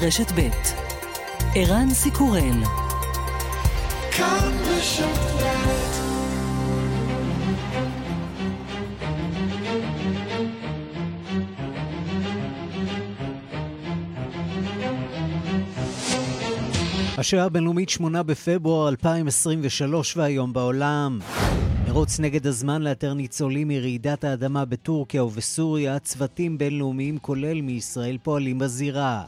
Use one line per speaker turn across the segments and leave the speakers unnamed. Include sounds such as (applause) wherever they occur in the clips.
רשת ב' ערן סיקורל כאן השעה הבינלאומית 8 בפברואר 2023 והיום בעולם. מרוץ נגד הזמן לאתר ניצולים מרעידת האדמה בטורקיה ובסוריה, צוותים בינלאומיים כולל מישראל פועלים בזירה.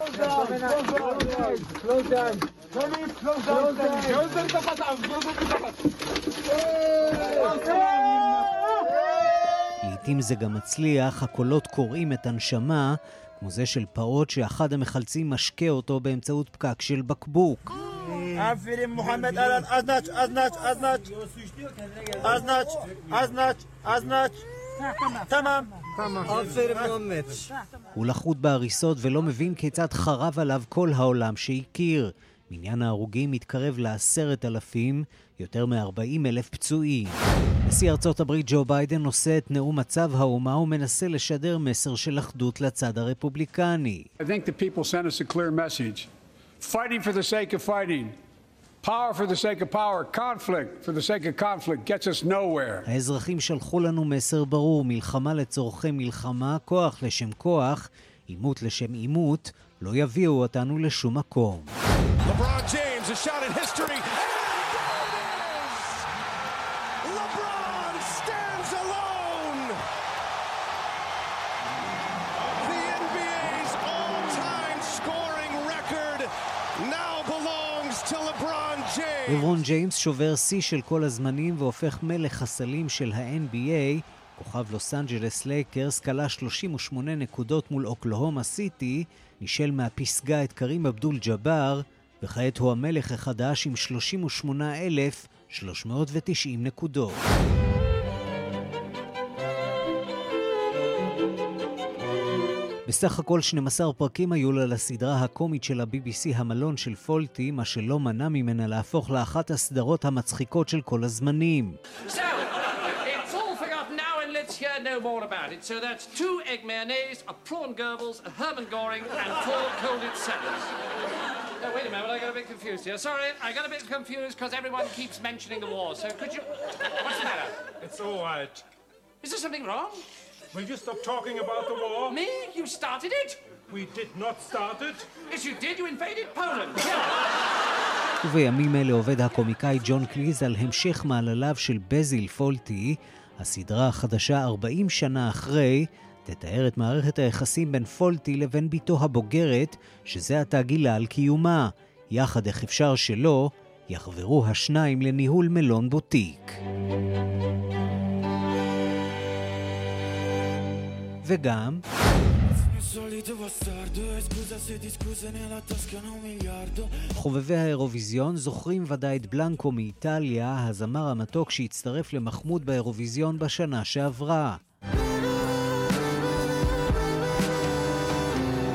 לעתים זה גם מצליח, הקולות קוראים את הנשמה, כמו זה של פעוט שאחד המחלצים משקה אותו באמצעות פקק של בקבוק. Az aç, az aç, az aç. Az הוא לחוט בהריסות ולא מבין כיצד חרב עליו כל העולם שהכיר. מניין ההרוגים מתקרב לעשרת אלפים, יותר מ-40 אלף פצועים. נשיא ארצות הברית ג'ו ביידן נושא את נאום מצב האומה ומנסה לשדר מסר של אחדות לצד הרפובליקני. I think the people sent us a clear message. Fighting for the sake of fighting. Power for the sake of power, conflict for the sake of conflict gets us nowhere. האזרחים שלחו לנו מסר ברור, מלחמה לצורכי מלחמה, כוח לשם כוח, עימות לשם עימות, לא יביאו אותנו לשום מקום. LeBron James, a shot in history. לברון ג'יימס שובר שיא של כל הזמנים והופך מלך הסלים של ה-NBA. כוכב לוס אנג'לס לייקרס קלע 38 נקודות מול אוקלהומה סיטי, נישל מהפסגה את קרים אבדול ג'אבר, וכעת הוא המלך החדש עם 38,390 נקודות. בסך הכל 12 פרקים היו לה לסדרה הקומית של ה-BBC המלון של פולטי, מה שלא מנע ממנה להפוך לאחת הסדרות המצחיקות של כל הזמנים. hear no more about it. So that's two egg mayonnaise, a prawn Goebbels, a Herman Goring, and four colded salads. Oh, wait a minute, I got a bit confused here. Sorry, I got a bit confused because everyone keeps mentioning the war. So could you... What's the matter? It's all right. Is there something wrong? Will you stop talking about the war? Me? You started it? We did not start it. Yes, you did. You invaded Poland. (laughs) ובימים אלה עובד הקומיקאי ג'ון קליז על המשך מעלליו של בזיל פולטי. הסדרה החדשה 40 שנה אחרי תתאר את מערכת היחסים בין פולטי לבין בתו הבוגרת, שזה עתה גילה על קיומה. יחד איך אפשר שלא, יחברו השניים לניהול מלון בוטיק. וגם... חובבי האירוויזיון זוכרים ודאי את בלנקו מאיטליה, הזמר המתוק שהצטרף למחמוד באירוויזיון בשנה שעברה.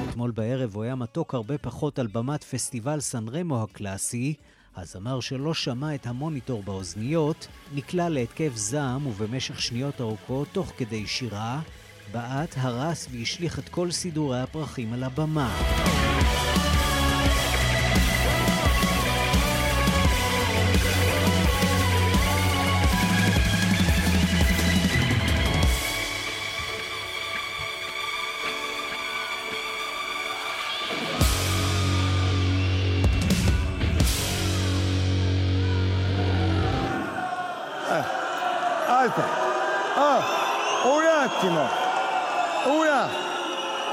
אתמול בערב הוא היה מתוק הרבה פחות על במת פסטיבל סן רמו הקלאסי. הזמר שלא שמע את המוניטור באוזניות נקלע להתקף זעם ובמשך שניות ארוכות, תוך כדי שירה, בעט, הרס והשליך את כל סידורי הפרחים על הבמה. Alta. Ah, un attimo. אונה!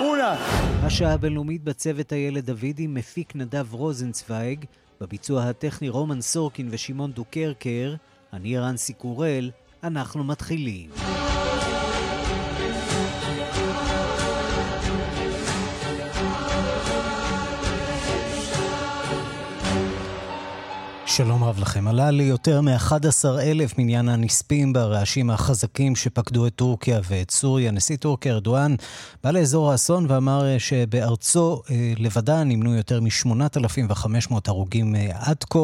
אונה! השעה הבינלאומית בצוות הילד דוידי מפיק נדב רוזנצוויג, בביצוע הטכני רומן סורקין ושמעון דוקרקר, אני רנסי קורל, אנחנו מתחילים. שלום רב לכם. עלה ליותר מ-11 אלף מניין הנספים ברעשים החזקים שפקדו את טורקיה ואת סוריה. נשיא טורקיה ארדואן בא לאזור האסון ואמר אה, שבארצו אה, לבדה נמנו יותר מ-8,500 הרוגים אה, עד כה.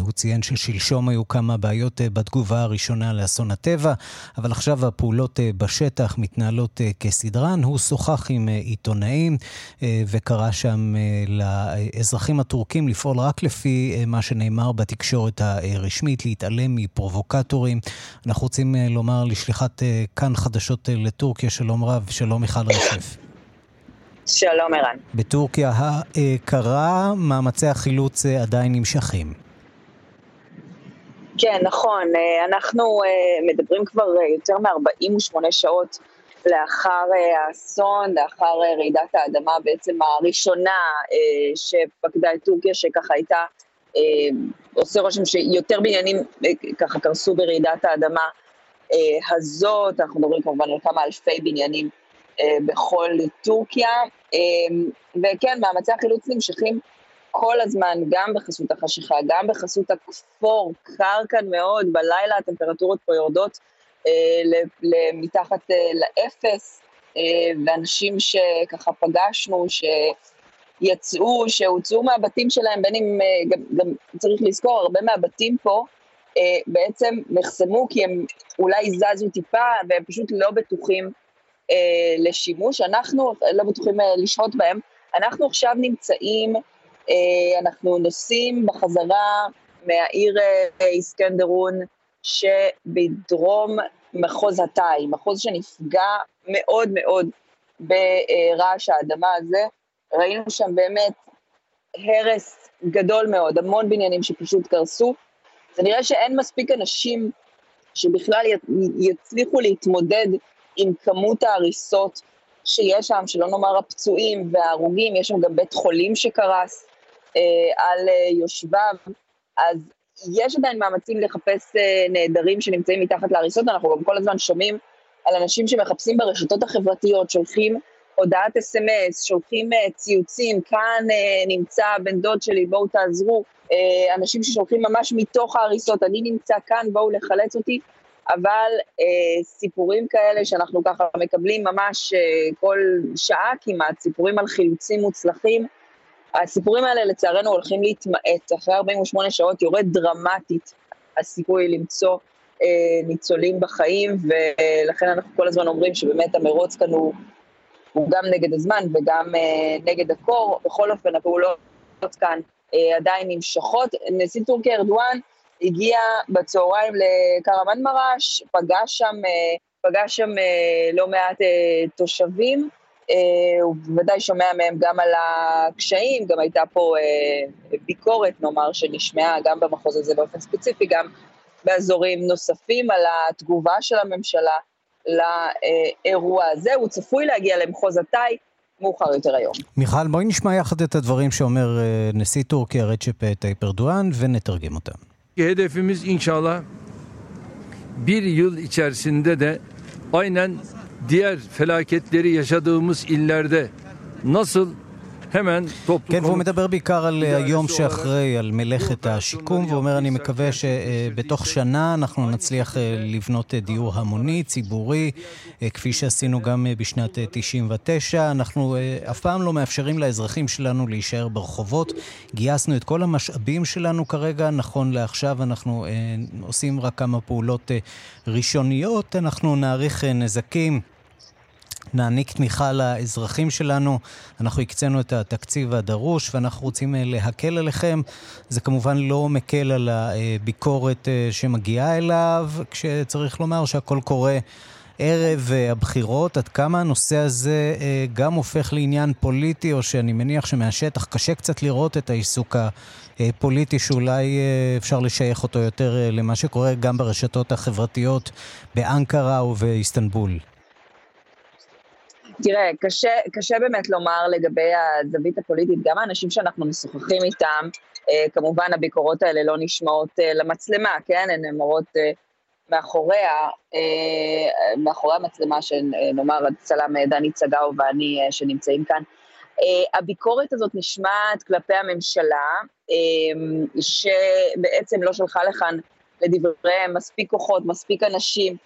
הוא ציין ששלשום היו כמה בעיות בתגובה הראשונה לאסון הטבע, אבל עכשיו הפעולות בשטח מתנהלות כסדרן. הוא שוחח עם עיתונאים וקרא שם לאזרחים הטורקים לפעול רק לפי מה שנאמר בתקשורת הרשמית, להתעלם מפרובוקטורים. אנחנו רוצים אה, לומר לשליחת אה, כאן חדשות אה, לטורקיה, שלום רב, שלום מיכל רשף.
שלום ערן.
בטורקיה הקרה, מאמצי החילוץ עדיין נמשכים.
כן, נכון. אנחנו מדברים כבר יותר מ-48 שעות לאחר האסון, לאחר רעידת האדמה בעצם הראשונה שפקדה את טורקיה, שככה הייתה עושה רושם שיותר בניינים אה, ככה קרסו ברעידת האדמה אה, הזאת, אנחנו מדברים כמובן על כמה אלפי בניינים בכל טורקיה, וכן, מאמצי החילוץ נמשכים כל הזמן, גם בחסות החשיכה, גם בחסות הכפור, קר כאן מאוד, בלילה הטמפרטורות פה יורדות מתחת לאפס, ואנשים שככה פגשנו, ש... יצאו, שהוצאו מהבתים שלהם, בין אם, אה, גם, גם צריך לזכור, הרבה מהבתים פה אה, בעצם נחסמו כי הם אולי זזו טיפה והם פשוט לא בטוחים אה, לשימוש. אנחנו לא בטוחים אה, לשהות בהם. אנחנו עכשיו נמצאים, אה, אנחנו נוסעים בחזרה מהעיר אה, איסקנדרון שבדרום מחוז התאי, מחוז שנפגע מאוד מאוד ברעש האדמה הזה. ראינו שם באמת הרס גדול מאוד, המון בניינים שפשוט קרסו. זה נראה שאין מספיק אנשים שבכלל יצליחו להתמודד עם כמות ההריסות שיש שם, שלא נאמר הפצועים וההרוגים, יש שם גם בית חולים שקרס אה, על אה, יושביו, אז יש עדיין מאמצים לחפש אה, נעדרים שנמצאים מתחת להריסות, אנחנו גם כל הזמן שומעים על אנשים שמחפשים ברשתות החברתיות, שולחים הודעת אס.אם.אס, שולחים uh, ציוצים, כאן uh, נמצא בן דוד שלי, בואו תעזרו, uh, אנשים ששולחים ממש מתוך ההריסות, אני נמצא כאן, בואו לחלץ אותי, אבל סיפורים כאלה שאנחנו ככה מקבלים ממש כל שעה כמעט, סיפורים על חילוצים מוצלחים, הסיפורים האלה לצערנו הולכים להתמעט, אחרי 48 שעות יורד דרמטית הסיכוי למצוא ניצולים בחיים, ולכן אנחנו כל הזמן אומרים שבאמת המרוץ כאן הוא הוא גם נגד הזמן וגם uh, נגד הקור, בכל אופן הפעולות כאן uh, עדיין נמשכות. נשיא טורקיה ארדואן הגיע בצהריים לקרמן מרש, פגש שם, uh, פגש שם uh, לא מעט uh, תושבים, uh, הוא בוודאי שומע מהם גם על הקשיים, גם הייתה פה uh, ביקורת, נאמר, שנשמעה גם במחוז הזה באופן ספציפי, גם באזורים נוספים על התגובה של הממשלה. לאירוע הזה. הוא צפוי להגיע למחוז התאי מאוחר יותר היום.
מיכל, בואי נשמע יחד את הדברים שאומר אה, נשיא טורקיה רג'פ טאיפ ארדואן ונתרגם אותם.
Hedefimiz inşallah bir yıl içerisinde de aynen diğer felaketleri yaşadığımız illerde nasıl
כן, והוא מדבר בעיקר על היום שאחרי, על מלאכת השיקום, והוא אומר, אני מקווה שבתוך שנה אנחנו נצליח אה, לבנות אה, דיור המוני, ציבורי, אה, כפי שעשינו גם בשנת 99. אנחנו אף פעם לא מאפשרים לאזרחים שלנו להישאר ברחובות. גייסנו את כל המשאבים שלנו כרגע, נכון לעכשיו אנחנו עושים רק כמה פעולות ראשוניות, אנחנו נעריך נזקים. נעניק תמיכה לאזרחים שלנו. אנחנו הקצינו את התקציב הדרוש ואנחנו רוצים אה, להקל עליכם. זה כמובן לא מקל על הביקורת אה, שמגיעה אליו, כשצריך לומר שהכל קורה ערב אה, הבחירות. עד כמה הנושא הזה גם הופך לעניין פוליטי, או שאני מניח שמהשטח קשה קצת לראות את העיסוק הפוליטי, שאולי אפשר לשייך אותו יותר למה שקורה גם ברשתות החברתיות באנקרה ובאיסטנבול.
תראה, קשה, קשה באמת לומר לגבי הזווית הפוליטית, גם האנשים שאנחנו משוחחים איתם, אה, כמובן הביקורות האלה לא נשמעות אה, למצלמה, כן? הן נאמרות אה, מאחוריה, מאחורי המצלמה שנאמר הצלם דני צגאו ואני שנמצאים כאן, הביקורת הזאת נשמעת כלפי הממשלה, שבעצם לא שלחה לכאן לדבריהם מספיק כוחות, מספיק אנשים.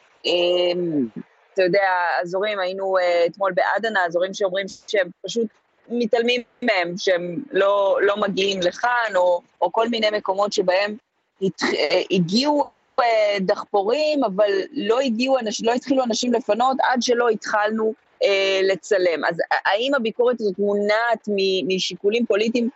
אתה יודע, אזורים, היינו אתמול באדנה, אזורים שאומרים שהם פשוט מתעלמים מהם, שהם לא, לא מגיעים לכאן, או, או כל מיני מקומות שבהם הת, הגיעו אה, דחפורים, אבל לא הגיעו, לא התחילו אנשים לפנות עד שלא התחלנו אה, לצלם. אז האם הביקורת הזאת מונעת משיקולים פוליטיים?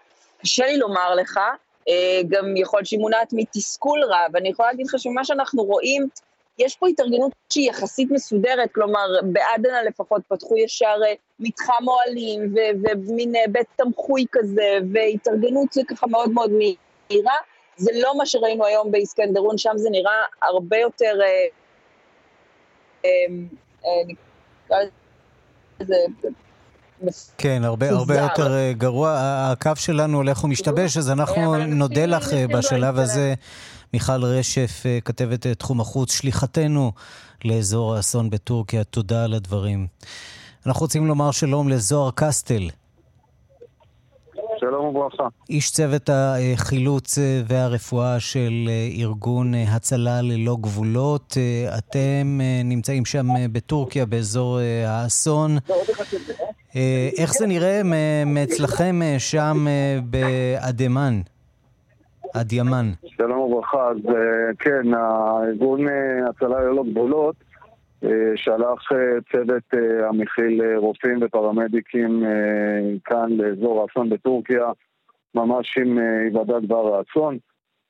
קשה לי לומר לך, אה, גם יכול להיות שהיא מונעת מתסכול רב. אני יכולה להגיד לך שמה שאנחנו רואים, יש פה התארגנות שהיא יחסית מסודרת, כלומר, בעדנה לפחות פתחו ישר אה, מתחם אוהלים ומין אה, בית תמחוי כזה, והתארגנות זה ככה מאוד מאוד מהירה. זה לא מה שראינו היום באיסקנדרון, שם זה נראה הרבה יותר, אה, אה, אה, נקרא לזה,
כן, הרבה, הרבה יותר גרוע. הקו שלנו הולך ומשתבש, אז אנחנו נודה לך בשלב הזה. מיכל רשף, כתבת תחום החוץ, שליחתנו לאזור האסון בטורקיה, תודה על הדברים. אנחנו רוצים לומר שלום לזוהר קסטל.
שלום וברכה.
איש צוות החילוץ והרפואה של ארגון הצלה ללא גבולות. אתם נמצאים שם בטורקיה, באזור האסון. איך זה נראה מאצלכם שם באדמן? אדיאמן.
שלום וברכה. אז כן, הארגון הצלה ללא גבולות שלח אה, צוות אה, המכיל אה, רופאים ופרמדיקים כאן לאזור האסון בטורקיה, ממש עם היוודע דבר האסון.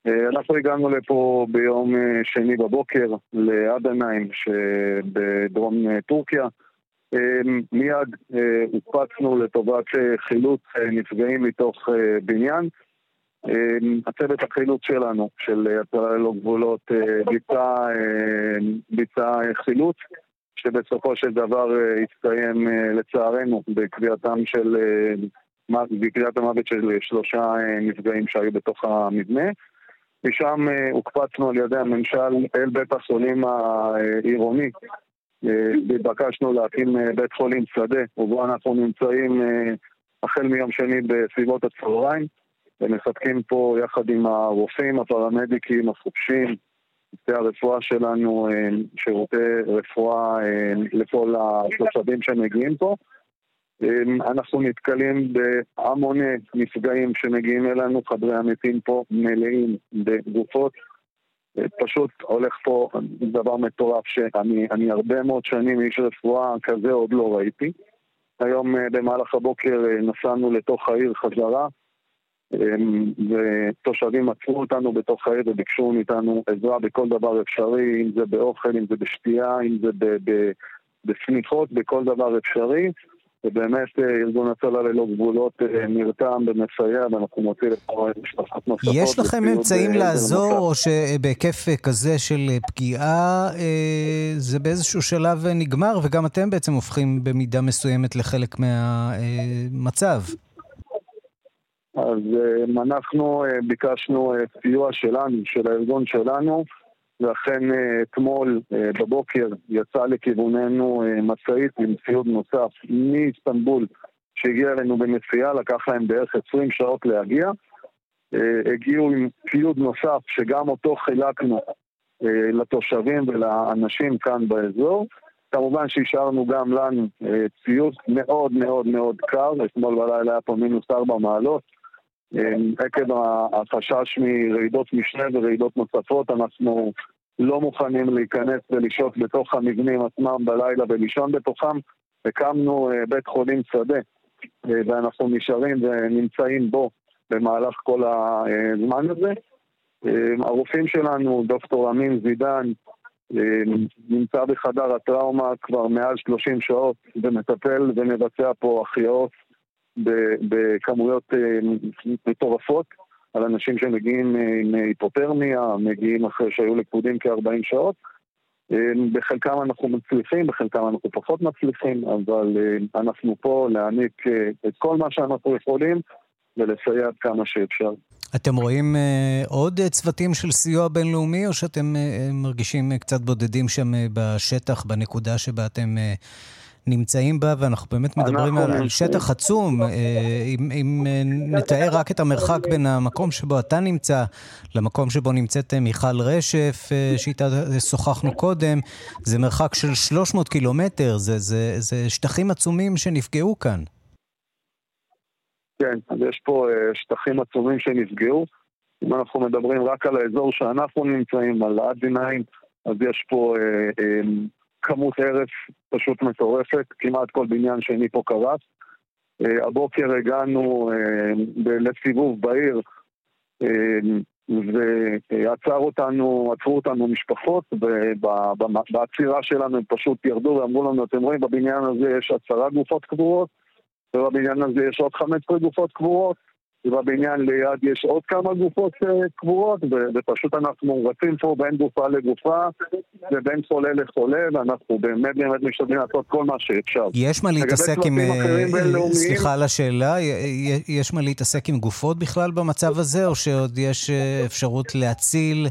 אנחנו הגענו לפה ביום שני בבוקר לאדניים שבדרום טורקיה. מיד הוקפצנו לטובת חילוץ נפגעים מתוך בניין. הצוות החילוץ שלנו, של הצלה ללא גבולות, אה, ביצע, אה, ביצע חילוץ, שבסופו של דבר אה, הסתיים לצערנו בקביעתם של, בקביעת המוות של שלושה נפגעים שהיו בתוך המבנה. משם הוקפצנו על ידי הממשל אל בית החולים העירוני. התבקשנו להקים בית חולים שדה, ובו אנחנו נמצאים החל מיום שני בסביבות הצהריים. ומספקים פה יחד עם הרופאים, הפרמדיקים, החופשים, צוותי הרפואה שלנו, אה, שירותי רפואה אה, לכל התושבים שמגיעים פה. אה, אנחנו נתקלים בהמוני נפגעים שמגיעים אלינו, חדרי המתים פה מלאים בגופות. פשוט הולך פה דבר מטורף שאני הרבה מאוד שנים איש רפואה כזה עוד לא ראיתי. היום במהלך הבוקר נסענו לתוך העיר חזרה, ותושבים עצרו אותנו בתוך העיר וביקשו מאיתנו עזרה בכל דבר אפשרי, אם זה באוכל, אם זה בשתייה, אם זה בסמיכות, בכל דבר אפשרי. ובאמת אה, ארגון הצלה ללא גבולות אה, נרתם ומסייע, ואנחנו נוציא לפה משפחות נוספות.
יש לכם אמצעים אה, לעזור, או שבהיקף כזה של פגיעה זה באיזשהו שלב נגמר, וגם אתם בעצם הופכים במידה מסוימת לחלק מהמצב?
אז אה, אנחנו אה, ביקשנו אה, סיוע שלנו, של הארגון שלנו, ואכן אתמול בבוקר יצא לכיווננו משאית עם ציוד נוסף מאיסטנבול שהגיע אלינו בנסיעה, לקח להם בערך 20 שעות להגיע. הגיעו עם ציוד נוסף שגם אותו חילקנו לתושבים ולאנשים כאן באזור. כמובן שהשארנו גם לנו ציוד מאוד מאוד מאוד קר, אתמול בלילה היה פה מינוס 4 מעלות. עקב החשש מרעידות משנה ורעידות נוספות, אנחנו לא מוכנים להיכנס ולשהות בתוך המבנים עצמם בלילה ולישון בתוכם. הקמנו אה, בית חולים שדה, אה, ואנחנו נשארים ונמצאים בו במהלך כל הזמן הזה. אה, הרופאים שלנו, דוקטור אמין זידן, נמצא בחדר הטראומה כבר מעל 30 שעות ומטפל ומבצע פה החייאות בכמויות אה, מטורפות על אנשים שמגיעים אה, עם היפותרמיה, מגיעים אחרי שהיו לקודים כ-40 שעות. אה, בחלקם אנחנו מצליחים, בחלקם אנחנו פחות מצליחים, אבל אנחנו פה להעניק את כל מה שאנחנו יכולים ולסייע עד כמה שאפשר.
אתם רואים עוד צוותים של סיוע בינלאומי, או שאתם מרגישים קצת בודדים שם בשטח, בנקודה שבה אתם נמצאים בה, ואנחנו באמת מדברים על, על שטח עצום. אה, אם, אם אה, נתאר רק את המרחק בין המקום שבו אתה נמצא למקום שבו נמצאת מיכל רשף, שאיתה שוחחנו קודם, זה מרחק של 300 קילומטר, זה, זה, זה שטחים עצומים שנפגעו כאן.
כן, אז יש פה שטחים עצומים שנפגעו. אם אנחנו מדברים רק על האזור שאנחנו נמצאים, על עד 9 אז יש פה אה, אה, כמות הרס פשוט מטורפת, כמעט כל בניין שני פה קרס. אה, הבוקר הגענו אה, לסיבוב בעיר, אה, ועצר אותנו, אותנו משפחות, ובעצירה שלנו הם פשוט ירדו ואמרו לנו, אתם רואים, בבניין הזה יש עשרה גופות קבורות, ובבניין הזה יש עוד חמש גופות קבורות. ובבניין ליד יש עוד כמה גופות אה, קבורות, ופשוט אנחנו רצים פה בין גופה לגופה ובין חולה לחולה, ואנחנו באמת באמת משתדלים לעשות כל מה שאפשר.
יש מה להתעסק עם... אה, סליחה על השאלה, יש מה להתעסק עם גופות בכלל במצב הזה, או שעוד יש אה, אפשרות להציל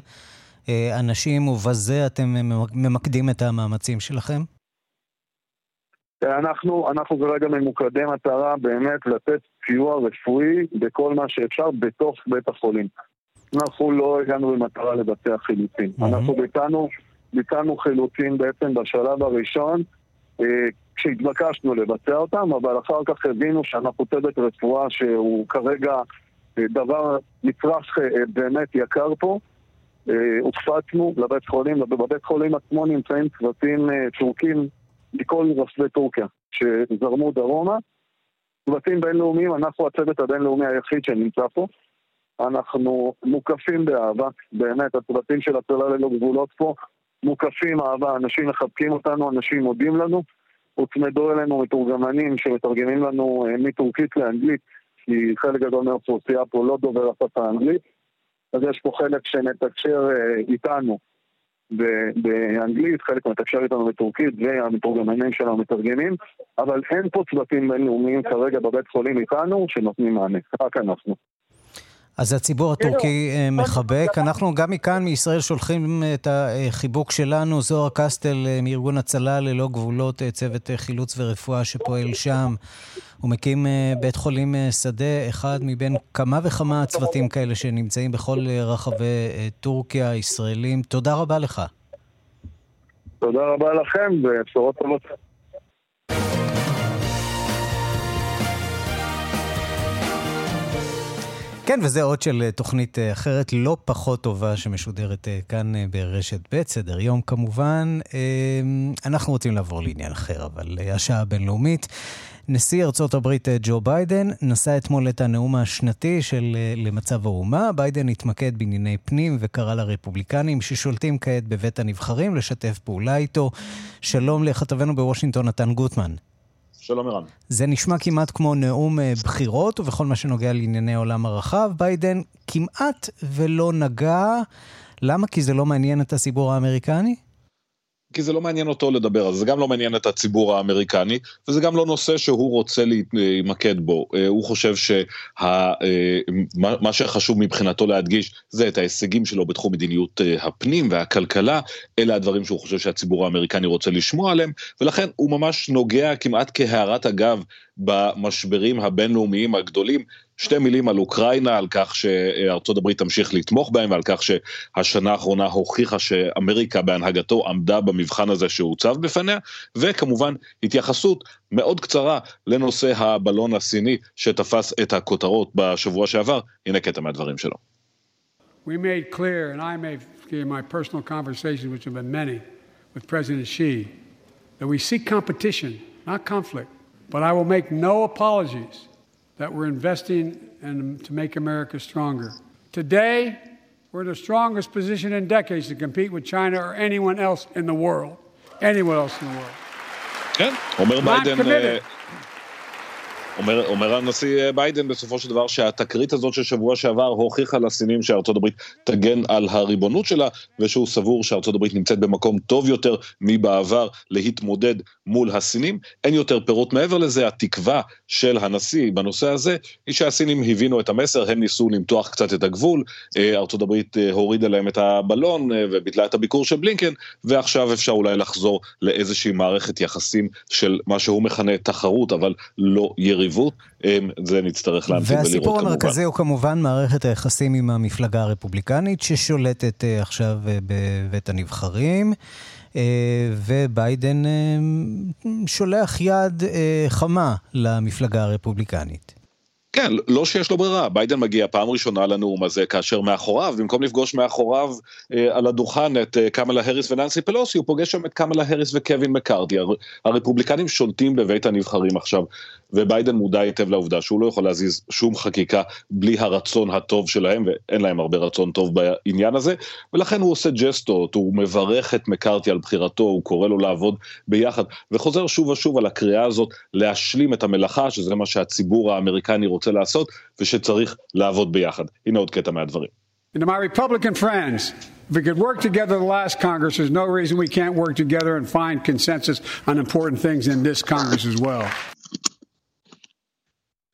אנשים ובזה אתם ממקדים את המאמצים שלכם?
אנחנו, אנחנו כרגע ממוקדי מטרה באמת לתת סיוע רפואי בכל מה שאפשר בתוך בית החולים. אנחנו לא הגענו במטרה לבצע חילוצים. Mm-hmm. אנחנו ביצענו, ביצענו חילוצים בעצם בשלב הראשון, אה, כשהתבקשנו לבצע אותם, אבל אחר כך הבינו שאנחנו צוות רפואה שהוא כרגע אה, דבר מצרך אה, באמת יקר פה. אה, הוקפצנו לבית חולים, בבית חולים עצמו נמצאים צוותים אה, טורקים מכל רחבי טורקיה שזרמו דרומה. צוותים בינלאומיים, אנחנו הצוות הבינלאומי היחיד שנמצא פה. אנחנו מוקפים באהבה, באמת, הצוותים של הצלה ללא גבולות פה מוקפים אהבה, אנשים מחבקים אותנו, אנשים מודים לנו. הוצמדו אלינו מתורגמנים שמתרגמים לנו אה, מטורקית לאנגלית, כי חלק גדול מהאוכלוסייה פה לא דובר השפה האנגלית. אז יש פה חלק שמתקשר אה, איתנו באנגלית, חלק מתקשר איתנו בטורקית והמתורגמנים שלנו מתרגמים, אבל אין פה צוותים בינלאומיים כרגע בבית חולים איתנו שנותנים מענה, רק אנחנו.
אז הציבור הטורקי אה, מחבק. אנחנו גם מכאן, מישראל, שולחים את החיבוק שלנו. זוהר קסטל אה, מארגון הצלה ללא גבולות, אה, צוות חילוץ ורפואה שפועל שם. הוא מקים בית חולים שדה, אחד מבין כמה וכמה צוותים כאלה שנמצאים בכל רחבי טורקיה, ישראלים. תודה רבה לך.
תודה רבה לכם, ובשורות טובות.
כן, וזה עוד של אה, תוכנית אה, אחרת, לא פחות טובה, שמשודרת אה, כאן ברשת ב', סדר יום כמובן. אנחנו רוצים לעבור לעניין אחר, אבל השעה הבינלאומית. נשיא ארצות הברית ג'ו ביידן נשא אתמול את הנאום השנתי של למצב האומה. ביידן התמקד בענייני פנים וקרא לרפובליקנים ששולטים כעת בבית הנבחרים לשתף פעולה איתו. שלום לכתבנו בוושינגטון, נתן גוטמן.
שלום ערן.
זה נשמע כמעט כמו נאום אה, בחירות, ובכל מה שנוגע לענייני העולם הרחב, ביידן כמעט ולא נגע. למה? כי זה לא מעניין את הציבור האמריקני?
כי זה לא מעניין אותו לדבר על זה, זה גם לא מעניין את הציבור האמריקני, וזה גם לא נושא שהוא רוצה להתמקד בו. אה, הוא חושב שמה אה, שחשוב מבחינתו להדגיש זה את ההישגים שלו בתחום מדיניות אה, הפנים והכלכלה, אלה הדברים שהוא חושב שהציבור האמריקני רוצה לשמוע עליהם, ולכן הוא ממש נוגע כמעט כהערת אגב במשברים הבינלאומיים הגדולים שתי מילים על אוקראינה, על כך שארצות הברית תמשיך לתמוך בהם ועל כך שהשנה האחרונה הוכיחה שאמריקה בהנהגתו עמדה במבחן הזה שהוצב בפניה, וכמובן התייחסות מאוד קצרה לנושא הבלון הסיני שתפס את הכותרות בשבוע שעבר, הנה קטע מהדברים שלו. We made clear, and I made in my personal conversations, which have been many, with President Xi, that we seek competition, not conflict. But I will make no apologies that we're investing in, to make America stronger. Today, we're in the strongest position in decades to compete with China or anyone else in the world. Anyone else in the world. Ja, onmiddellijk אומר, אומר הנשיא ביידן בסופו של דבר שהתקרית הזאת של שבוע שעבר הוכיחה לסינים שארצות הברית תגן על הריבונות שלה ושהוא סבור שארצות הברית נמצאת במקום טוב יותר מבעבר להתמודד מול הסינים. אין יותר פירוט מעבר לזה, התקווה של הנשיא בנושא הזה היא שהסינים הבינו את המסר, הם ניסו למתוח קצת את הגבול, אה, ארצות הברית אה, הורידה להם את הבלון אה, וביטלה את הביקור של בלינקן ועכשיו אפשר אולי לחזור לאיזושהי מערכת יחסים של מה שהוא מכנה תחרות אבל לא יריבות, זה נצטרך להמשיך ולראות
כמובן. והסיפור המרכזי הוא כמובן מערכת היחסים עם המפלגה הרפובליקנית ששולטת עכשיו בבית הנבחרים. וביידן שולח יד חמה למפלגה הרפובליקנית.
כן, לא שיש לו ברירה, ביידן מגיע פעם ראשונה לנאום הזה, כאשר מאחוריו, במקום לפגוש מאחוריו אה, על הדוכן את אה, קמלה האריס וננסי פלוסי, הוא פוגש שם את קמלה האריס וקווין מקארדי. הר, הרפובליקנים שולטים בבית הנבחרים עכשיו, וביידן מודע היטב לעובדה שהוא לא יכול להזיז שום חקיקה בלי הרצון הטוב שלהם, ואין להם הרבה רצון טוב בעניין הזה, ולכן הוא עושה ג'סטות, הוא מברך את מקארתי על בחירתו, הוא קורא לו לעבוד ביחד, וחוזר שוב ושוב על הקריאה הזאת להשלים את המלאכה, שזה מה שהציבור האמריקני רוצה לעשות, ושצריך לעבוד ביחד. הנה עוד קטע מהדברים. And to my Republican friends, if we could work together the last Congress, there's no reason we can't work together and find consensus on important things in this Congress as well.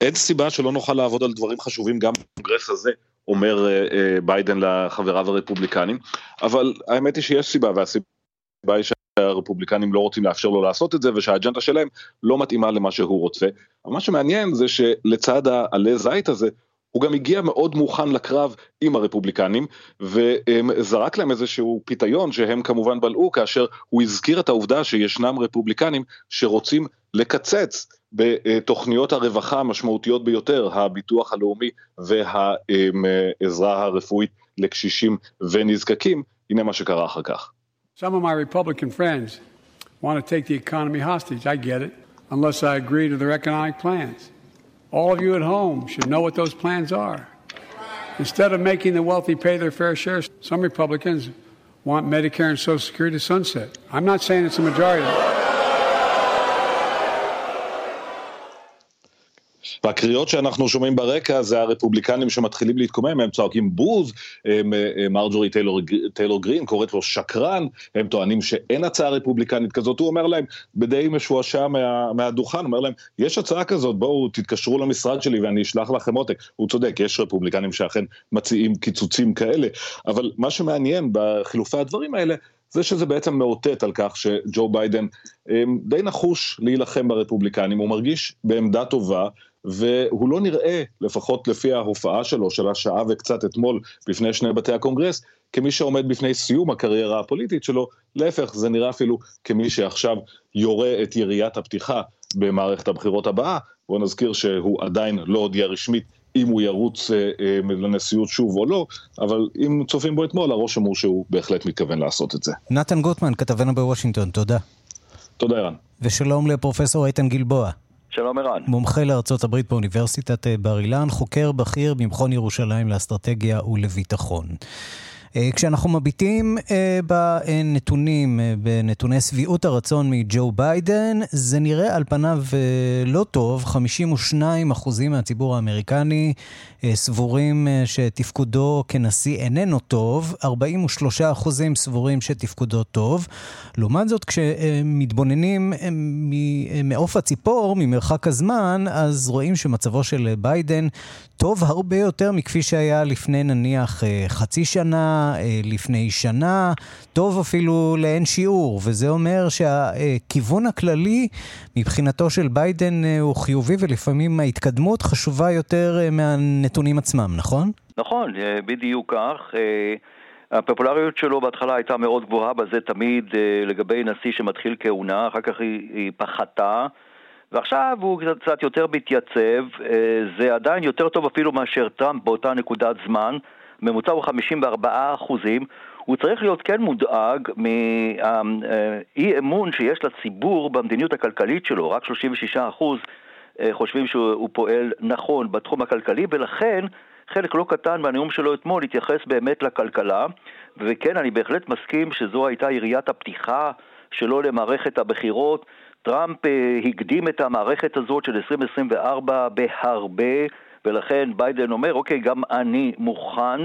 אין סיבה שלא נוכל לעבוד על דברים חשובים גם בקונגרס הזה, אומר uh, uh, ביידן לחבריו הרפובליקנים, אבל האמת היא שיש סיבה, והסיבה היא שהרפובליקנים לא רוצים לאפשר לו לעשות את זה, ושהאג'נדה שלהם לא מתאימה למה שהוא רוצה. אבל מה שמעניין זה שלצד העלה זית הזה, הוא גם הגיע מאוד מוכן לקרב עם הרפובליקנים וזרק להם איזשהו פיתיון שהם כמובן בלעו כאשר הוא הזכיר את העובדה שישנם רפובליקנים שרוצים לקצץ בתוכניות הרווחה המשמעותיות ביותר, הביטוח הלאומי והעזרה הרפואית לקשישים ונזקקים, הנה מה שקרה אחר כך. Some of my Republican friends want to take the economy hostage, I get it, unless I agree to their economic plans. All of you at home should know what those plans are. Instead of making the wealthy pay their fair share, some Republicans want Medicare and Social Security to sunset. I'm not saying it's a majority. והקריאות שאנחנו שומעים ברקע זה הרפובליקנים שמתחילים להתקומם, הם צועקים בוז, אה, מרג'ורי טיילור, טיילור גרין קוראת לו שקרן, הם טוענים שאין הצעה רפובליקנית כזאת, הוא אומר להם, בדי משועשע מה, מהדוכן, אומר להם, יש הצעה כזאת, בואו תתקשרו למשרד שלי ואני אשלח לכם עותק. הוא צודק, יש רפובליקנים שאכן מציעים קיצוצים כאלה, אבל מה שמעניין בחילופי הדברים האלה, זה שזה בעצם מאותת על כך שג'ו ביידן אה, די נחוש להילחם ברפובליקנים, הוא מרגיש בעמדה טובה, והוא לא נראה, לפחות לפי ההופעה שלו, של השעה וקצת אתמול בפני שני בתי הקונגרס, כמי שעומד בפני סיום הקריירה הפוליטית שלו, להפך, זה נראה אפילו כמי שעכשיו יורה את יריית הפתיחה במערכת הבחירות הבאה. בואו נזכיר שהוא עדיין לא הודיע רשמית אם הוא ירוץ אה, אה, לנשיאות שוב או לא, אבל אם צופים בו אתמול, הרושם הוא שהוא בהחלט מתכוון לעשות את זה.
נתן גוטמן, כתבנו בוושינגטון, תודה.
תודה, ערן.
ושלום לפרופסור איתן גלבוע.
שלום ערן.
מומחה הברית באוניברסיטת אה, בר אילן, חוקר בכיר במכון ירושלים לאסטרטגיה ולביטחון. אה, כשאנחנו מביטים אה, בנתונים, בנתוני שביעות הרצון מג'ו ביידן, זה נראה על פניו לא טוב. 52% מהציבור האמריקני סבורים שתפקודו כנשיא איננו טוב, 43% סבורים שתפקודו טוב. לעומת זאת, כשמתבוננים מעוף הציפור, ממרחק הזמן, אז רואים שמצבו של ביידן טוב הרבה יותר מכפי שהיה לפני נניח חצי שנה. אה, לפני שנה, טוב אפילו לאין שיעור, וזה אומר שהכיוון הכללי מבחינתו של ביידן אה, הוא חיובי ולפעמים ההתקדמות חשובה יותר אה, מהנתונים עצמם, נכון?
נכון, בדיוק כך. הפופולריות שלו בהתחלה הייתה מאוד גבוהה בזה תמיד לגבי נשיא שמתחיל כהונה, אחר כך היא, היא פחתה. ועכשיו הוא קצת, יותר מתייצב, זה עדיין יותר טוב אפילו מאשר טראמפ באותה נקודת זמן, הממוצע הוא 54 אחוזים, הוא צריך להיות כן מודאג מאי אמון שיש לציבור במדיניות הכלכלית שלו, רק 36 אחוז אה, חושבים שהוא פועל נכון בתחום הכלכלי, ולכן חלק לא קטן מהנאום שלו אתמול התייחס באמת לכלכלה, וכן, אני בהחלט מסכים שזו הייתה יריית הפתיחה שלו למערכת הבחירות. טראמפ הקדים את המערכת הזאת של 2024 בהרבה, ולכן ביידן אומר, אוקיי, גם אני מוכן,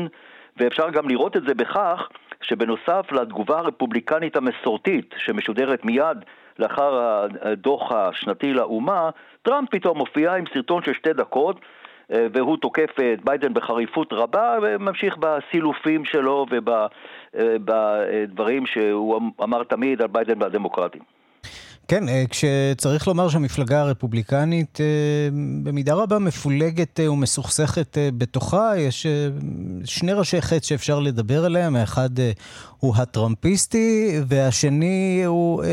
ואפשר גם לראות את זה בכך שבנוסף לתגובה הרפובליקנית המסורתית שמשודרת מיד לאחר הדוח השנתי לאומה, טראמפ פתאום מופיע עם סרטון של שתי דקות אה, והוא תוקף את ביידן בחריפות רבה וממשיך בסילופים שלו ובדברים שהוא אמר תמיד על ביידן והדמוקרטים.
כן, אה, כשצריך לומר שהמפלגה הרפובליקנית אה, במידה רבה מפולגת אה, ומסוכסכת בתוכה, יש שני ראשי חטא שאפשר לדבר עליהם, האחד הוא הטראמפיסטי, והשני הוא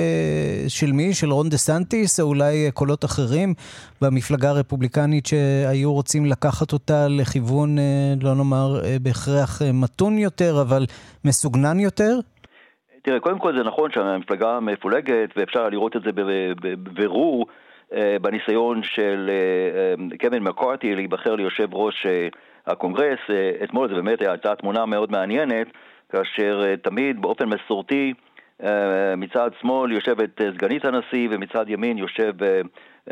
של מי? של רון דה סנטיס, או אולי קולות אחרים במפלגה הרפובליקנית שהיו רוצים לקחת אותה לכיוון, לא נאמר בהכרח מתון יותר, אבל מסוגנן יותר?
תראה, קודם כל זה נכון שהמפלגה מפולגת, ואפשר לראות את זה בבירור אה, בניסיון של אה, אה, קווין מקארתי להיבחר ליושב ראש הקונגרס. אתמול זה באמת הייתה תמונה מאוד מעניינת, כאשר תמיד באופן מסורתי מצד שמאל יושבת סגנית הנשיא ומצד ימין יושב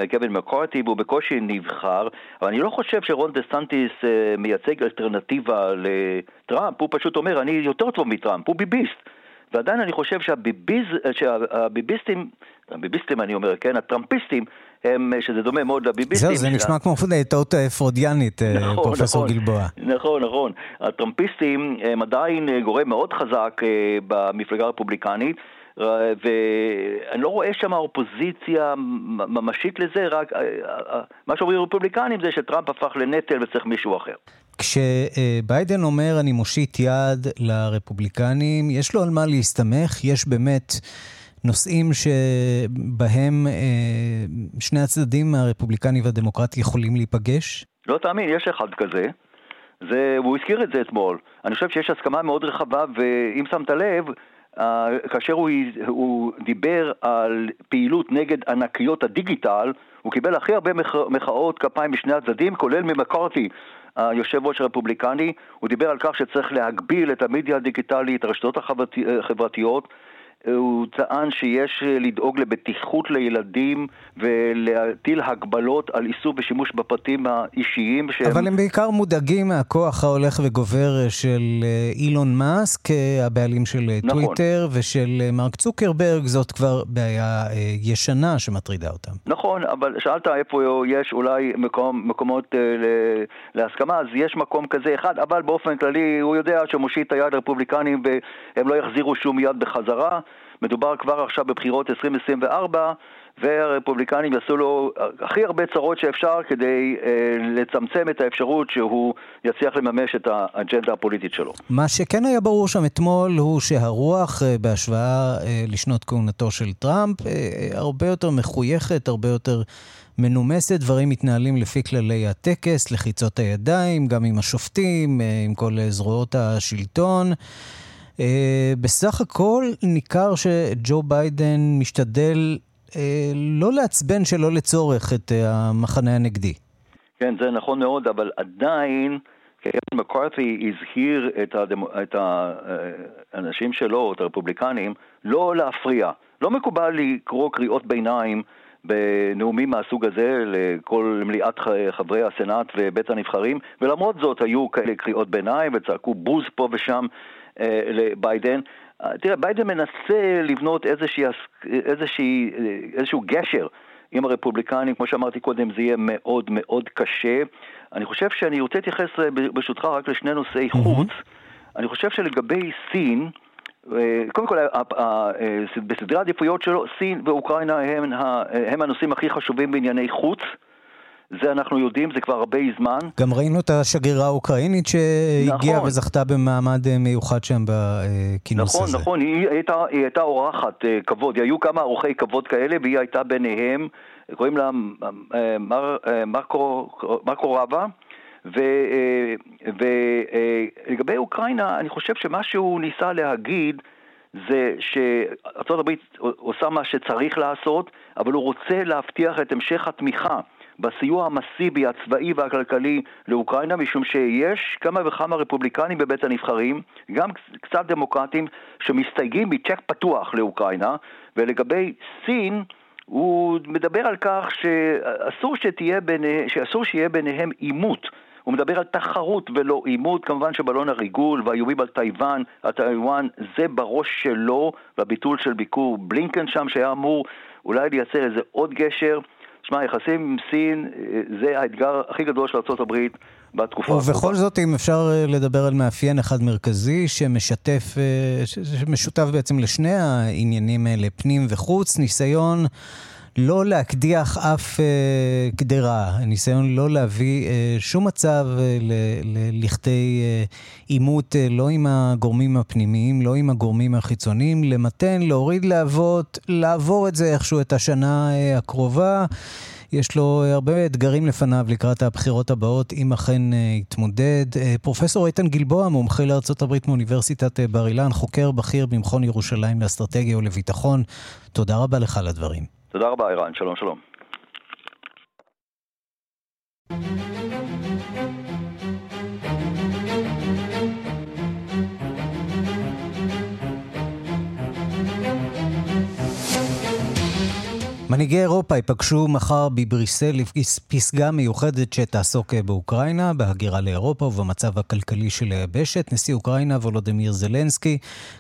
קווין מקארתי והוא בקושי נבחר, אבל אני לא חושב שרון דה סנטיס מייצג אלטרנטיבה לטראמפ, הוא פשוט אומר אני יותר טוב מטראמפ, הוא ביביסט. ועדיין אני חושב שהביביז, שהביביסטים, הביביסטים אני אומר, כן, הטראמפיסטים, הם, שזה דומה מאוד לביביסטים.
זהו, זה נשמע כמו טעות אה, פרודיאנית, אה, נכון, פרופסור
נכון,
גלבוע.
נכון, נכון. הטראמפיסטים הם עדיין אה, גורם מאוד חזק במפלגה הרפובליקנית. ואני לא רואה שם אופוזיציה ממשית לזה, רק מה שאומרים רפובליקנים זה שטראמפ הפך לנטל וצריך מישהו אחר.
כשביידן אומר אני מושיט יד לרפובליקנים, יש לו על מה להסתמך? יש באמת נושאים שבהם אה, שני הצדדים, הרפובליקני והדמוקרטי, יכולים להיפגש?
לא תאמין, יש אחד כזה. זה, הוא הזכיר את זה אתמול. אני חושב שיש הסכמה מאוד רחבה, ואם שמת לב, Uh, כאשר הוא, הוא דיבר על פעילות נגד ענקיות הדיגיטל, הוא קיבל הכי הרבה מחאות כפיים משני הצדדים, כולל ממקארתי, היושב ראש הרפובליקני, הוא דיבר על כך שצריך להגביל את המדיה הדיגיטלית, הרשתות החברתיות, הוא טען שיש לדאוג לבטיחות לילדים ולהטיל הגבלות על איסור בשימוש בפרטים האישיים
שהם... אבל הם בעיקר מודאגים מהכוח ההולך וגובר של אה, אילון מאסק, אה, הבעלים של אה, נכון. טוויטר, ושל מרק צוקרברג, זאת כבר בעיה ישנה שמטרידה אותם.
נכון, אבל שאלת איפה יש אולי מקום, מקומות להסכמה, אז יש מקום כזה אחד, אבל באופן כללי הוא יודע שמושיט היד לרפובליקנים והם לא יחזירו שום יד בחזרה. מדובר כבר עכשיו בבחירות 2024, והרפובליקנים יעשו לו הכי הרבה צרות שאפשר כדי אה, לצמצם את האפשרות שהוא יצליח לממש את האג'נדה הפוליטית שלו.
מה שכן היה ברור שם אתמול הוא שהרוח אה, בהשוואה אה, לשנות כהונתו של טראמפ אה, אה, הרבה יותר מחויכת, הרבה יותר מנומסת, דברים מתנהלים לפי כללי הטקס, לחיצות הידיים, גם עם השופטים, אה, עם כל זרועות השלטון. אה, בסך הכל ניכר שג'ו ביידן משתדל אה, לא לעצבן שלא לצורך את אה, המחנה הנגדי.
כן, זה נכון מאוד, אבל עדיין... קווין מקארתי הזהיר את, הדמ... את האנשים שלו, את הרפובליקנים, לא להפריע. לא מקובל לקרוא קריאות ביניים בנאומים מהסוג הזה לכל מליאת חברי הסנאט ובית הנבחרים, ולמרות זאת היו כאלה קריאות ביניים וצעקו בוז פה ושם לביידן. אה, תראה, ביידן מנסה לבנות איזושהי, איזושהי, אה, איזשהו גשר עם הרפובליקנים, כמו שאמרתי קודם, זה יהיה מאוד מאוד קשה. אני חושב שאני רוצה להתייחס ברשותך רק לשני נושאי חוץ. אני חושב שלגבי סין, קודם כל, בסדרי העדיפויות שלו, סין ואוקראינה הם, הם הנושאים הכי חשובים בענייני חוץ. זה אנחנו יודעים, זה כבר הרבה זמן.
גם ראינו את השגרירה האוקראינית שהגיעה נכון. וזכתה במעמד אה, מיוחד שם בכינוס
נכון,
הזה.
נכון, נכון, היא הייתה, היא הייתה אורחת אה, כבוד, היו כמה אורחי כבוד כאלה והיא הייתה ביניהם, קוראים לה אה, מר, מרקו, מרקו רבה. ולגבי אוקראינה, אני חושב שמה שהוא ניסה להגיד זה שארה"ב עושה מה שצריך לעשות, אבל הוא רוצה להבטיח את המשך התמיכה בסיוע המסיבי הצבאי והכלכלי לאוקראינה, משום שיש כמה וכמה רפובליקנים בבית הנבחרים, גם קצת דמוקרטים, שמסתייגים מצ'ק פתוח לאוקראינה, ולגבי סין, הוא מדבר על כך שאסור, שתהיה ביני, שאסור שיהיה ביניהם עימות. הוא מדבר על תחרות ולא עימות, כמובן שבלון הריגול והאיומים על טייוואן, על טייוואן, זה בראש שלו, והביטול של ביקור בלינקן שם, שהיה אמור אולי לייצר איזה עוד גשר. שמע, יחסים עם סין זה האתגר הכי גדול של ארה"ב בתקופה.
ובכל זאת, אם אפשר אה, לדבר על מאפיין אחד מרכזי שמשתף, אה, שמשותף בעצם לשני העניינים האלה, פנים וחוץ, ניסיון לא להקדיח אף אה, קדרה, ניסיון לא להביא אה, שום מצב אה, לכדי אה, עימות, אה, לא עם הגורמים הפנימיים, לא עם הגורמים החיצוניים, למתן, להוריד להבות, לעבור את זה איכשהו את השנה אה, הקרובה. יש לו הרבה אתגרים לפניו לקראת הבחירות הבאות, אם אכן uh, יתמודד. Uh, פרופסור איתן גלבוע, מומחה הברית מאוניברסיטת בר אילן, חוקר בכיר במכון ירושלים לאסטרטגיה ולביטחון. תודה רבה לך על הדברים.
תודה רבה, ערן. שלום, שלום.
מנהיגי אירופה ייפגשו מחר בבריסל לפסגה מיוחדת שתעסוק באוקראינה, בהגירה לאירופה ובמצב הכלכלי של היבשת. נשיא אוקראינה וולודמיר זלנסקי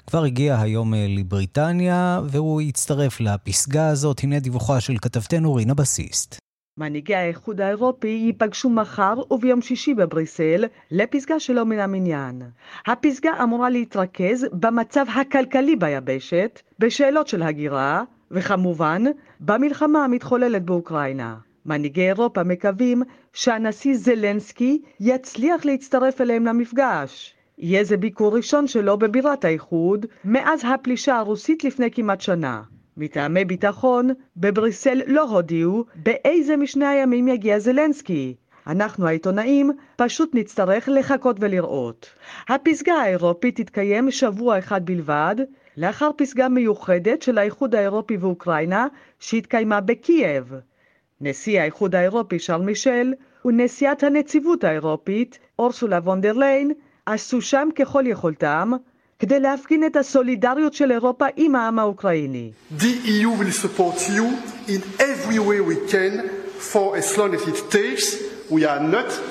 כבר הגיע היום אה, לבריטניה, והוא יצטרף לפסגה הזאת. הנה דיווחה של כתבתנו רינה בסיסט.
מנהיגי האיחוד האירופי ייפגשו מחר וביום שישי בבריסל לפסגה שלא מן המניין. הפסגה אמורה להתרכז במצב הכלכלי ביבשת, בשאלות של הגירה, וכמובן, במלחמה המתחוללת באוקראינה. מנהיגי אירופה מקווים שהנשיא זלנסקי יצליח להצטרף אליהם למפגש. יהיה זה ביקור ראשון שלו בבירת האיחוד מאז הפלישה הרוסית לפני כמעט שנה. מטעמי ביטחון, בבריסל לא הודיעו באיזה משני הימים יגיע זלנסקי. אנחנו העיתונאים פשוט נצטרך לחכות ולראות. הפסגה האירופית תתקיים שבוע אחד בלבד, לאחר פסגה מיוחדת של האיחוד האירופי ואוקראינה שהתקיימה בקייב. נשיא האיחוד האירופי שארל מישל ונשיאת הנציבות האירופית אורסולה פון דר ליין עשו שם ככל יכולתם כדי להפגין את הסולידריות של אירופה עם העם האוקראיני.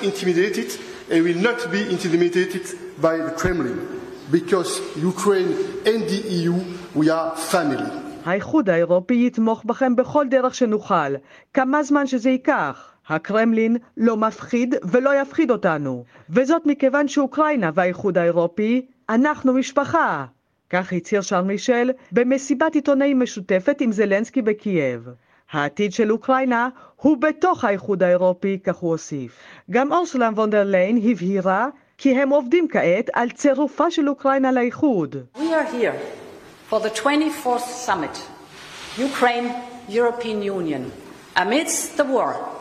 Intimidated and will not be intimidated by the Kremlin. Because Ukraine and the EU, we are family.
האיחוד האירופי יתמוך בכם בכל דרך שנוכל, כמה זמן שזה ייקח. הקרמלין לא מפחיד ולא יפחיד אותנו, וזאת מכיוון שאוקראינה והאיחוד האירופי, אנחנו משפחה. כך הצהיר שאר מישל במסיבת עיתונאים משותפת עם זלנסקי בקייב. העתיד של אוקראינה הוא בתוך האיחוד האירופי, כך הוא הוסיף. גם אורסולן וונדר ליין הבהירה כי הם עובדים כעת על צירופה של אוקראינה לאיחוד. We are here for the 24th summit, Ukraine, Union, amidst the war.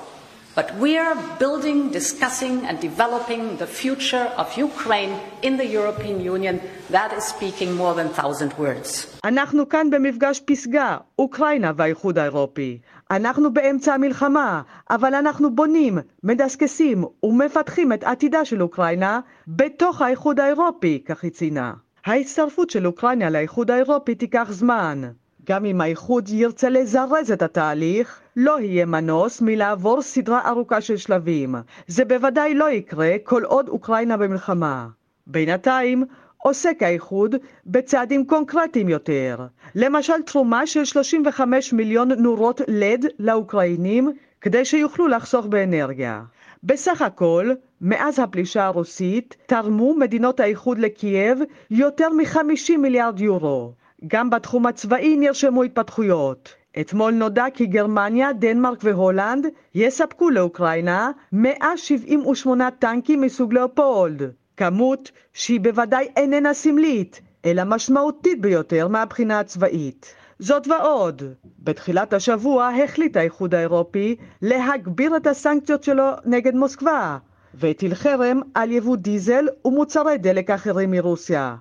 But we are building, discussing and developing the future of Ukraine in the European Union. That is speaking more than thousand words. אנחנו כאן במפגש פסגה, אוקראינה והאיחוד האירופי. אנחנו באמצע המלחמה, אבל אנחנו בונים, מדסקסים ומפתחים את עתידה של אוקראינה בתוך האיחוד האירופי, כך היא ציינה. ההצטרפות של אוקראינה לאיחוד האירופי תיקח זמן. גם אם האיחוד ירצה לזרז את התהליך, לא יהיה מנוס מלעבור סדרה ארוכה של שלבים. זה בוודאי לא יקרה כל עוד אוקראינה במלחמה. בינתיים, עוסק האיחוד בצעדים קונקרטיים יותר. למשל תרומה של 35 מיליון נורות לד לאוקראינים כדי שיוכלו לחסוך באנרגיה. בסך הכל, מאז הפלישה הרוסית, תרמו מדינות האיחוד לקייב יותר מ-50 מיליארד יורו. גם בתחום הצבאי נרשמו התפתחויות. אתמול נודע כי גרמניה, דנמרק והולנד יספקו לאוקראינה 178 טנקים מסוג לאופולד. כמות שהיא בוודאי איננה סמלית, אלא משמעותית ביותר מהבחינה הצבאית. זאת ועוד, בתחילת השבוע החליט האיחוד האירופי להגביר את הסנקציות שלו נגד מוסקבה, והטיל חרם על יבוא דיזל ומוצרי דלק אחרים מרוסיה.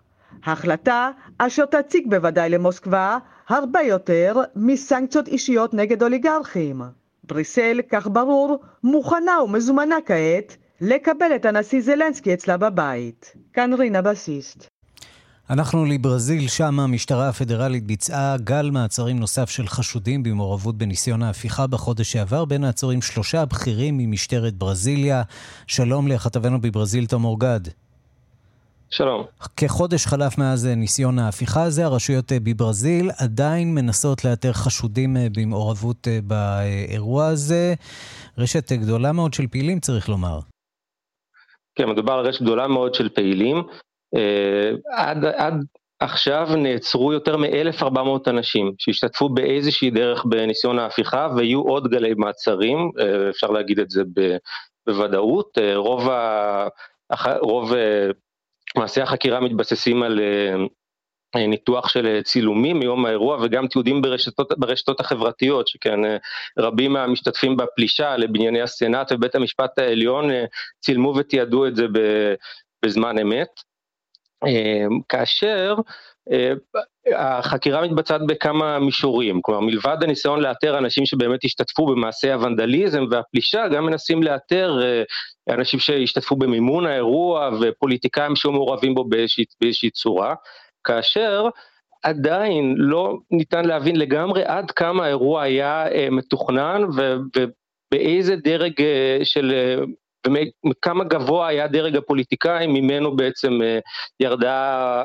החלטה אשר תציג בוודאי למוסקבה הרבה יותר מסנקציות אישיות נגד אוליגרכים. בריסל, כך ברור, מוכנה ומזומנה כעת לקבל את הנשיא זלנסקי אצלה בבית. כאן רינה בסיסט.
אנחנו לברזיל, שם המשטרה הפדרלית ביצעה גל מעצרים נוסף של חשודים במעורבות בניסיון ההפיכה בחודש שעבר. בין העצורים שלושה בכירים ממשטרת ברזיליה. שלום לכתבנו בברזיל, תומר גד.
שלום.
כחודש חלף מאז ניסיון ההפיכה הזה, הרשויות בברזיל עדיין מנסות לאתר חשודים במעורבות באירוע הזה. רשת גדולה מאוד של פעילים, צריך לומר.
כן, מדובר על רשת גדולה מאוד של פעילים. אה, עד, עד עכשיו נעצרו יותר מ-1,400 אנשים שהשתתפו באיזושהי דרך בניסיון ההפיכה ויהיו עוד גלי מעצרים, אה, אפשר להגיד את זה בוודאות. אה, רוב, ה, רוב מעשי החקירה מתבססים על ניתוח של צילומים מיום האירוע וגם תיעודים ברשתות, ברשתות החברתיות, שכן רבים מהמשתתפים בפלישה לבנייני הסנאט ובית המשפט העליון צילמו ותיעדו את זה בזמן אמת. אמ, כאשר אה, החקירה מתבצעת בכמה מישורים, כלומר מלבד הניסיון לאתר אנשים שבאמת השתתפו במעשי הוונדליזם והפלישה, גם מנסים לאתר אה, אנשים שהשתתפו במימון האירוע ופוליטיקאים שהיו מעורבים בו באיזושהי, באיזושהי צורה, כאשר עדיין לא ניתן להבין לגמרי עד כמה האירוע היה אה, מתוכנן ובאיזה דרג של וכמה גבוה היה דרג הפוליטיקאים, ממנו בעצם אה, ירדה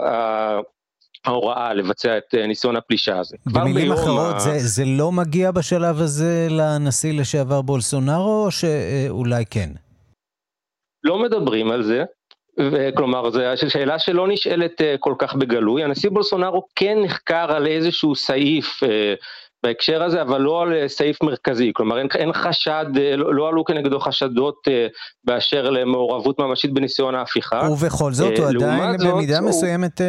ההוראה לבצע את אה, ניסיון הפלישה הזה.
במילים אחרות, ה... זה, זה לא מגיע בשלב הזה לנשיא לשעבר בולסונארו, או שאולי כן?
לא מדברים על זה. כלומר, זו שאלה שלא נשאלת אה, כל כך בגלוי. הנשיא בולסונארו כן נחקר על איזשהו סעיף בהקשר הזה, אבל לא על אה, סעיף מרכזי, כלומר אין, אין חשד, אה, לא, לא עלו כנגדו חשדות אה, באשר למעורבות ממשית בניסיון ההפיכה.
ובכל זאת הוא עדיין זאת, במידה הוא... מסוימת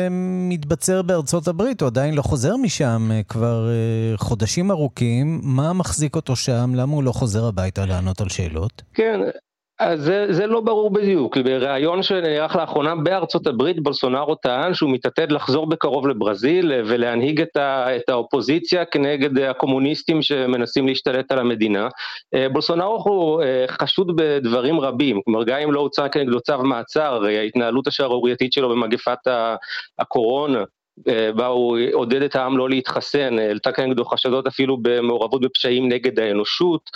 מתבצר בארצות הברית, הוא עדיין לא חוזר משם כבר חודשים ארוכים, מה מחזיק אותו שם, למה הוא לא חוזר הביתה לענות על שאלות?
כן, אז זה, זה לא ברור בדיוק. בריאיון שנערך לאחרונה בארצות הברית, בולסונארו טען שהוא מתעתד לחזור בקרוב לברזיל ולהנהיג את, ה, את האופוזיציה כנגד הקומוניסטים שמנסים להשתלט על המדינה. אה, בולסונארו הוא אה, חשוד בדברים רבים, כלומר גם אם לא הוצא כנגדו צו מעצר, ההתנהלות השערורייתית שלו במגפת הקורונה, אה, בה הוא עודד את העם לא להתחסן, העלתה כנגדו חשדות אפילו במעורבות בפשעים נגד האנושות,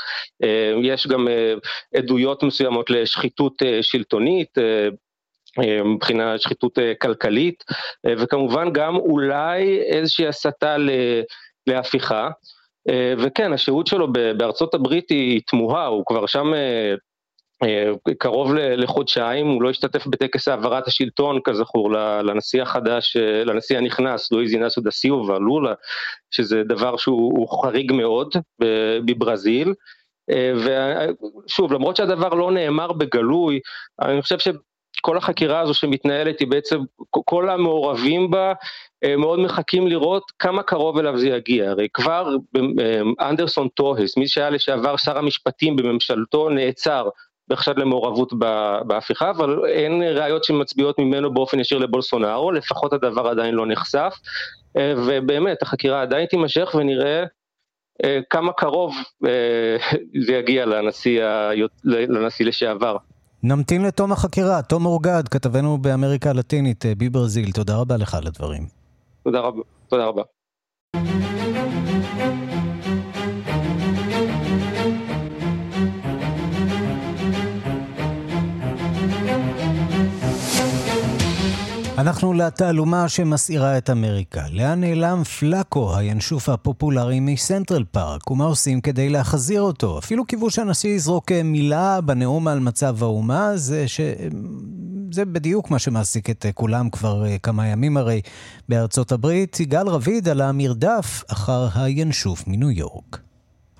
אה, יש גם אה, עדויות מסוימות לשחיתות שלטונית, מבחינה שחיתות כלכלית, וכמובן גם אולי איזושהי הסתה להפיכה. וכן, השהות שלו בארצות הברית היא תמוהה, הוא כבר שם אה, קרוב לחודשיים, הוא לא השתתף בטקס העברת השלטון, כזכור, לנשיא החדש, אה, לנשיא הנכנס, לואיז אינאסו דה סיובה, לולה, שזה דבר שהוא חריג מאוד בברזיל. אה, ושוב, למרות שהדבר לא נאמר בגלוי, אני חושב שכל החקירה הזו שמתנהלת היא בעצם, כל המעורבים בה מאוד מחכים לראות כמה קרוב אליו זה יגיע. הרי כבר אנדרסון טוהס, מי שהיה לשעבר שר המשפטים בממשלתו, נעצר בחשד למעורבות בהפיכה, אבל אין ראיות שמצביעות ממנו באופן ישיר לבולסונארו, לפחות הדבר עדיין לא נחשף, אה, ובאמת החקירה עדיין תימשך ונראה אה, כמה קרוב אה, (laughs) זה יגיע לנשיא, לנשיא לשעבר.
נמתין לתום החקירה. תום אורגד, כתבנו באמריקה הלטינית בברזיל, תודה רבה לך על הדברים.
תודה רבה. תודה רבה.
אנחנו לתעלומה שמסעירה את אמריקה. לאן נעלם פלאקו, הינשוף הפופולרי מסנטרל פארק, ומה עושים כדי להחזיר אותו? אפילו קיוו שהנשיא יזרוק מילה בנאום על מצב האומה, זה, ש... זה בדיוק מה שמעסיק את כולם כבר כמה ימים הרי בארצות הברית. יגאל רביד על המרדף אחר הינשוף מניו יורק.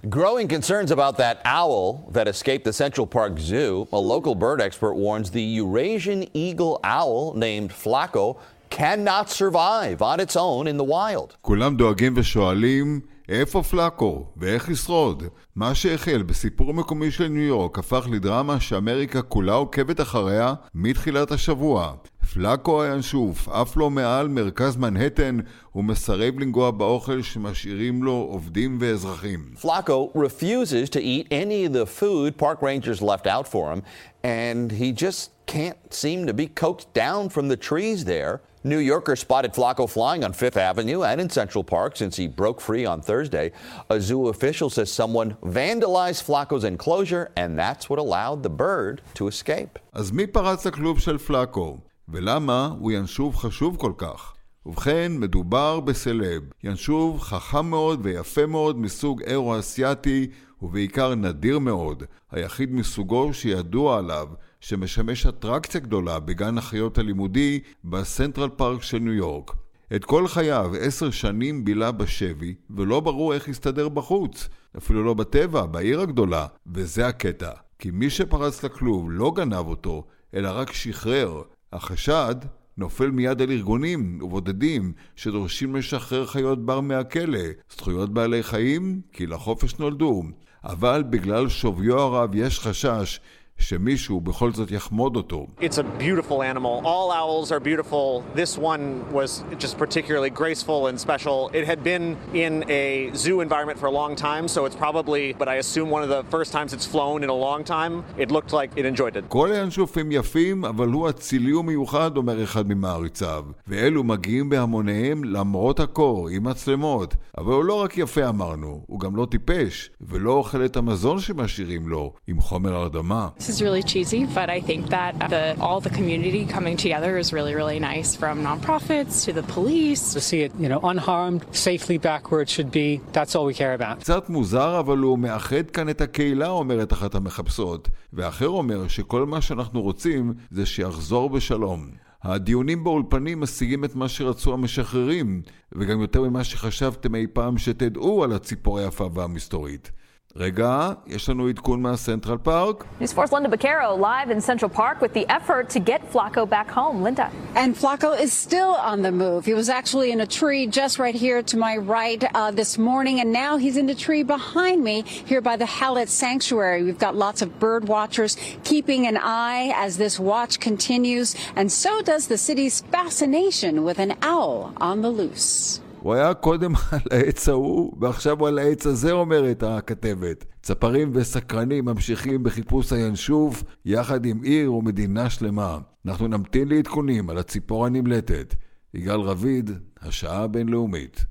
Growing concerns about that owl that escaped the Central Park Zoo, a local bird expert warns the Eurasian eagle owl named Flacco cannot survive on its own in the wild.
כולם דואגים ושואלים איפה פלאקו ואיך ישרוד? מה שהחל בסיפור מקומי של ניו יורק הפך לדרמה שאמריקה כולה עוקבת אחריה מתחילת השבוע. פלאקו הינשוף עף לו מעל מרכז מנהטן ומסרב לנגוע באוכל שמשאירים לו עובדים ואזרחים.
Flacco refuses to eat any of the food park rangers left out for him, and he just can't seem to be coaxed down from the trees there. New Yorkers spotted Flacco flying on Fifth Avenue and in Central Park since he broke free on Thursday. A zoo official says someone vandalized Flacco's enclosure, and that's what allowed the bird to escape.
אז מי פרץ לכלוב של פלאקו? ולמה הוא ינשוב חשוב כל כך? ובכן, מדובר בסלב, ינשוב חכם מאוד ויפה מאוד מסוג אירו-אסייתי ובעיקר נדיר מאוד, היחיד מסוגו שידוע עליו שמשמש אטרקציה גדולה בגן החיות הלימודי בסנטרל פארק של ניו יורק. את כל חייו, עשר שנים בילה בשבי, ולא ברור איך הסתדר בחוץ, אפילו לא בטבע, בעיר הגדולה, וזה הקטע. כי מי שפרץ לכלוב לא גנב אותו, אלא רק שחרר. החשד נופל מיד על ארגונים ובודדים שדורשים לשחרר חיות בר מהכלא, זכויות בעלי חיים, כי לחופש נולדו. אבל בגלל שוויו הרב יש חשש שמישהו בכל זאת יחמוד אותו.
It's a beautiful animal. All owls are beautiful. This one was just particularly graceful and special. It had been in a zoo environment for a long time, so it's probably, but I assume one of the first times it's flown in a long time. It looked like it enjoyed it.
כל הינשופים יפים, אבל הוא אצילי ומיוחד, אומר אחד ממעריציו. ואלו מגיעים בהמוניהם למרות הקור, עם מצלמות. אבל הוא לא רק יפה אמרנו, הוא גם לא טיפש, ולא אוכל את המזון שמשאירים לו, עם חומר הרדמה.
This is really cheesy, but I think that the, all the community coming together is really, really nice from nonprofits to the police.
To see it, you know, unharmed, safely back where it should be, that's all we care about.
קצת מוזר, אבל הוא מאחד כאן את הקהילה, אומרת אחת המחפשות. ואחר אומר שכל מה שאנחנו רוצים זה שיחזור בשלום. הדיונים באולפנים משיגים את מה שרצו המשחררים, וגם יותר ממה שחשבתם אי פעם שתדעו על הציפור היפה והמסתורית. רגע, יש לנו עדכון מהסנטרל פארק.
News 4's Linda Baccaro live in Central Park with the effort to get Flacco back home. Linda.
And Flacco is still on the move. He was actually in a tree just right here to my right uh, this morning, and now he's in the tree behind me here by the Hallett Sanctuary. We've got lots of bird watchers keeping an eye as this watch continues, and so does the city's fascination with an owl on the loose.
הוא היה קודם (laughs) על העץ ההוא, ועכשיו הוא על העץ הזה, אומרת הכתבת. צפרים וסקרנים ממשיכים בחיפוש הינשוף, יחד עם עיר ומדינה שלמה. אנחנו נמתין לעדכונים על הציפור הנמלטת. יגאל רביד, השעה הבינלאומית.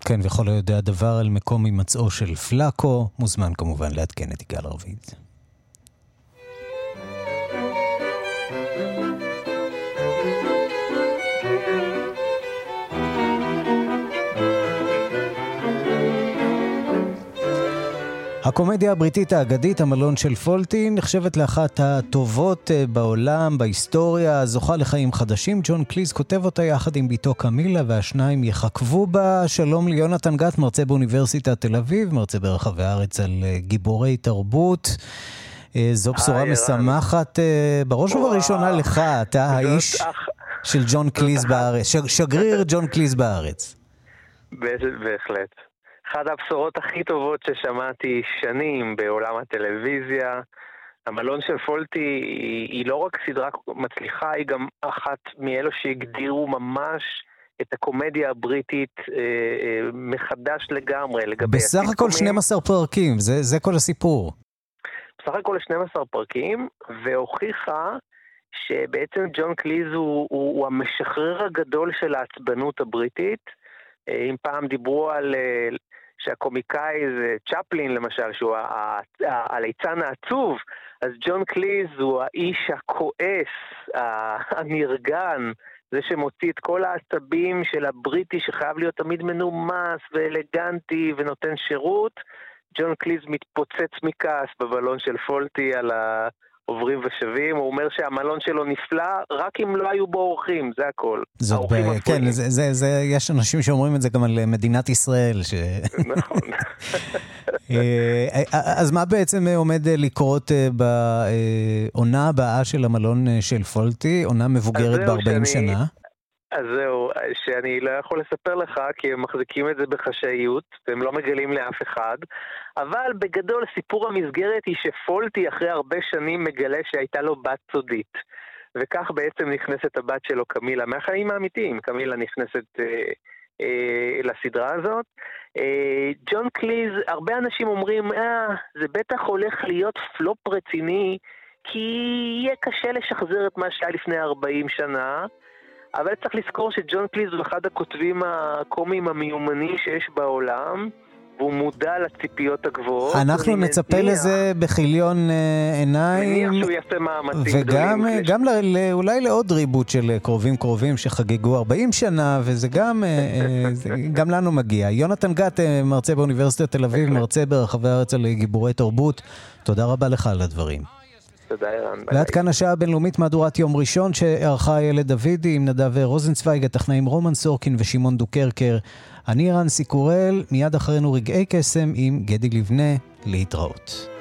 כן, וכל היודע דבר על מקום הימצאו של פלאקו, מוזמן כמובן לעדכן את יגאל רביד. הקומדיה הבריטית האגדית, המלון של פולטי, נחשבת לאחת הטובות אה, בעולם, בהיסטוריה, זוכה לחיים חדשים. ג'ון קליז כותב אותה יחד עם בתו קמילה, והשניים יחכבו בה. שלום ליונתן גת, מרצה באוניברסיטת תל אביב, מרצה ברחבי הארץ על אה, גיבורי תרבות. אה, זו בשורה משמחת, בראש ובראשונה לך, אתה האיש של ג'ון קליז בארץ, שגריר ג'ון קליז בארץ.
בהחלט. אחת הבשורות הכי טובות ששמעתי שנים בעולם הטלוויזיה. המלון של פולטי היא, היא לא רק סדרה מצליחה, היא גם אחת מאלו שהגדירו ממש את הקומדיה הבריטית אה, אה, מחדש לגמרי לגבי
בסך הסיכומים. הכל 12 פרקים, זה, זה כל הסיפור.
בסך הכל 12 פרקים, והוכיחה שבעצם ג'ון קליז הוא, הוא, הוא המשחרר הגדול של העצבנות הבריטית. אה, אם פעם דיברו על שהקומיקאי זה צ'פלין למשל, שהוא הליצן העצוב, אז ג'ון קליז הוא האיש הכועס, הנרגן, זה שמוציא את כל העצבים של הבריטי שחייב להיות תמיד מנומס ואלגנטי ונותן שירות. ג'ון קליז מתפוצץ מכעס בבלון של פולטי על ה... עוברים ושבים, הוא אומר שהמלון שלו נפלא, רק אם לא היו בו אורחים, זה הכל.
זאת ב... כן, זה, זה, זה, יש אנשים שאומרים את זה גם על מדינת ישראל. ש...
נכון. (laughs)
אה, אז מה בעצם עומד לקרות אה, בעונה הבאה של המלון אה, של פולטי, עונה מבוגרת ב-40 שנה?
אז זהו, שאני לא יכול לספר לך, כי הם מחזיקים את זה בחשאיות, והם לא מגלים לאף אחד, אבל בגדול סיפור המסגרת היא שפולטי אחרי הרבה שנים מגלה שהייתה לו בת סודית. וכך בעצם נכנסת הבת שלו, קמילה, מהחיים האמיתיים. קמילה נכנסת אה, אה, לסדרה הזאת. אה, ג'ון קליז, הרבה אנשים אומרים, אה, זה בטח הולך להיות פלופ רציני, כי יהיה קשה לשחזר את מה שהיה לפני 40 שנה. אבל צריך לזכור שג'ון קליז הוא אחד הכותבים הקומיים המיומנים שיש בעולם. והוא מודע לציפיות הגבוהות.
אנחנו נצפה מניח, לזה בכיליון uh, עיניים.
מניח שהוא יעשה מאמצים
וגם גם ל, ל, אולי לעוד ריבוט של קרובים קרובים שחגגו 40 שנה, וזה גם, זה, גם לנו מגיע. יונתן גת, מרצה באוניברסיטת תל אביב, מרצה ברחבי הארץ על גיבורי תרבות, תודה רבה לך על הדברים.
תודה, ערן.
ועד כאן השעה הבינלאומית מהדורת יום ראשון שערכה איילת דוידי עם נדב רוזנצוויג, הטכנאים רומן סורקין ושמעון דוקרקר. אני רנסי קורל, מיד אחרינו רגעי קסם עם גדי לבנה, להתראות.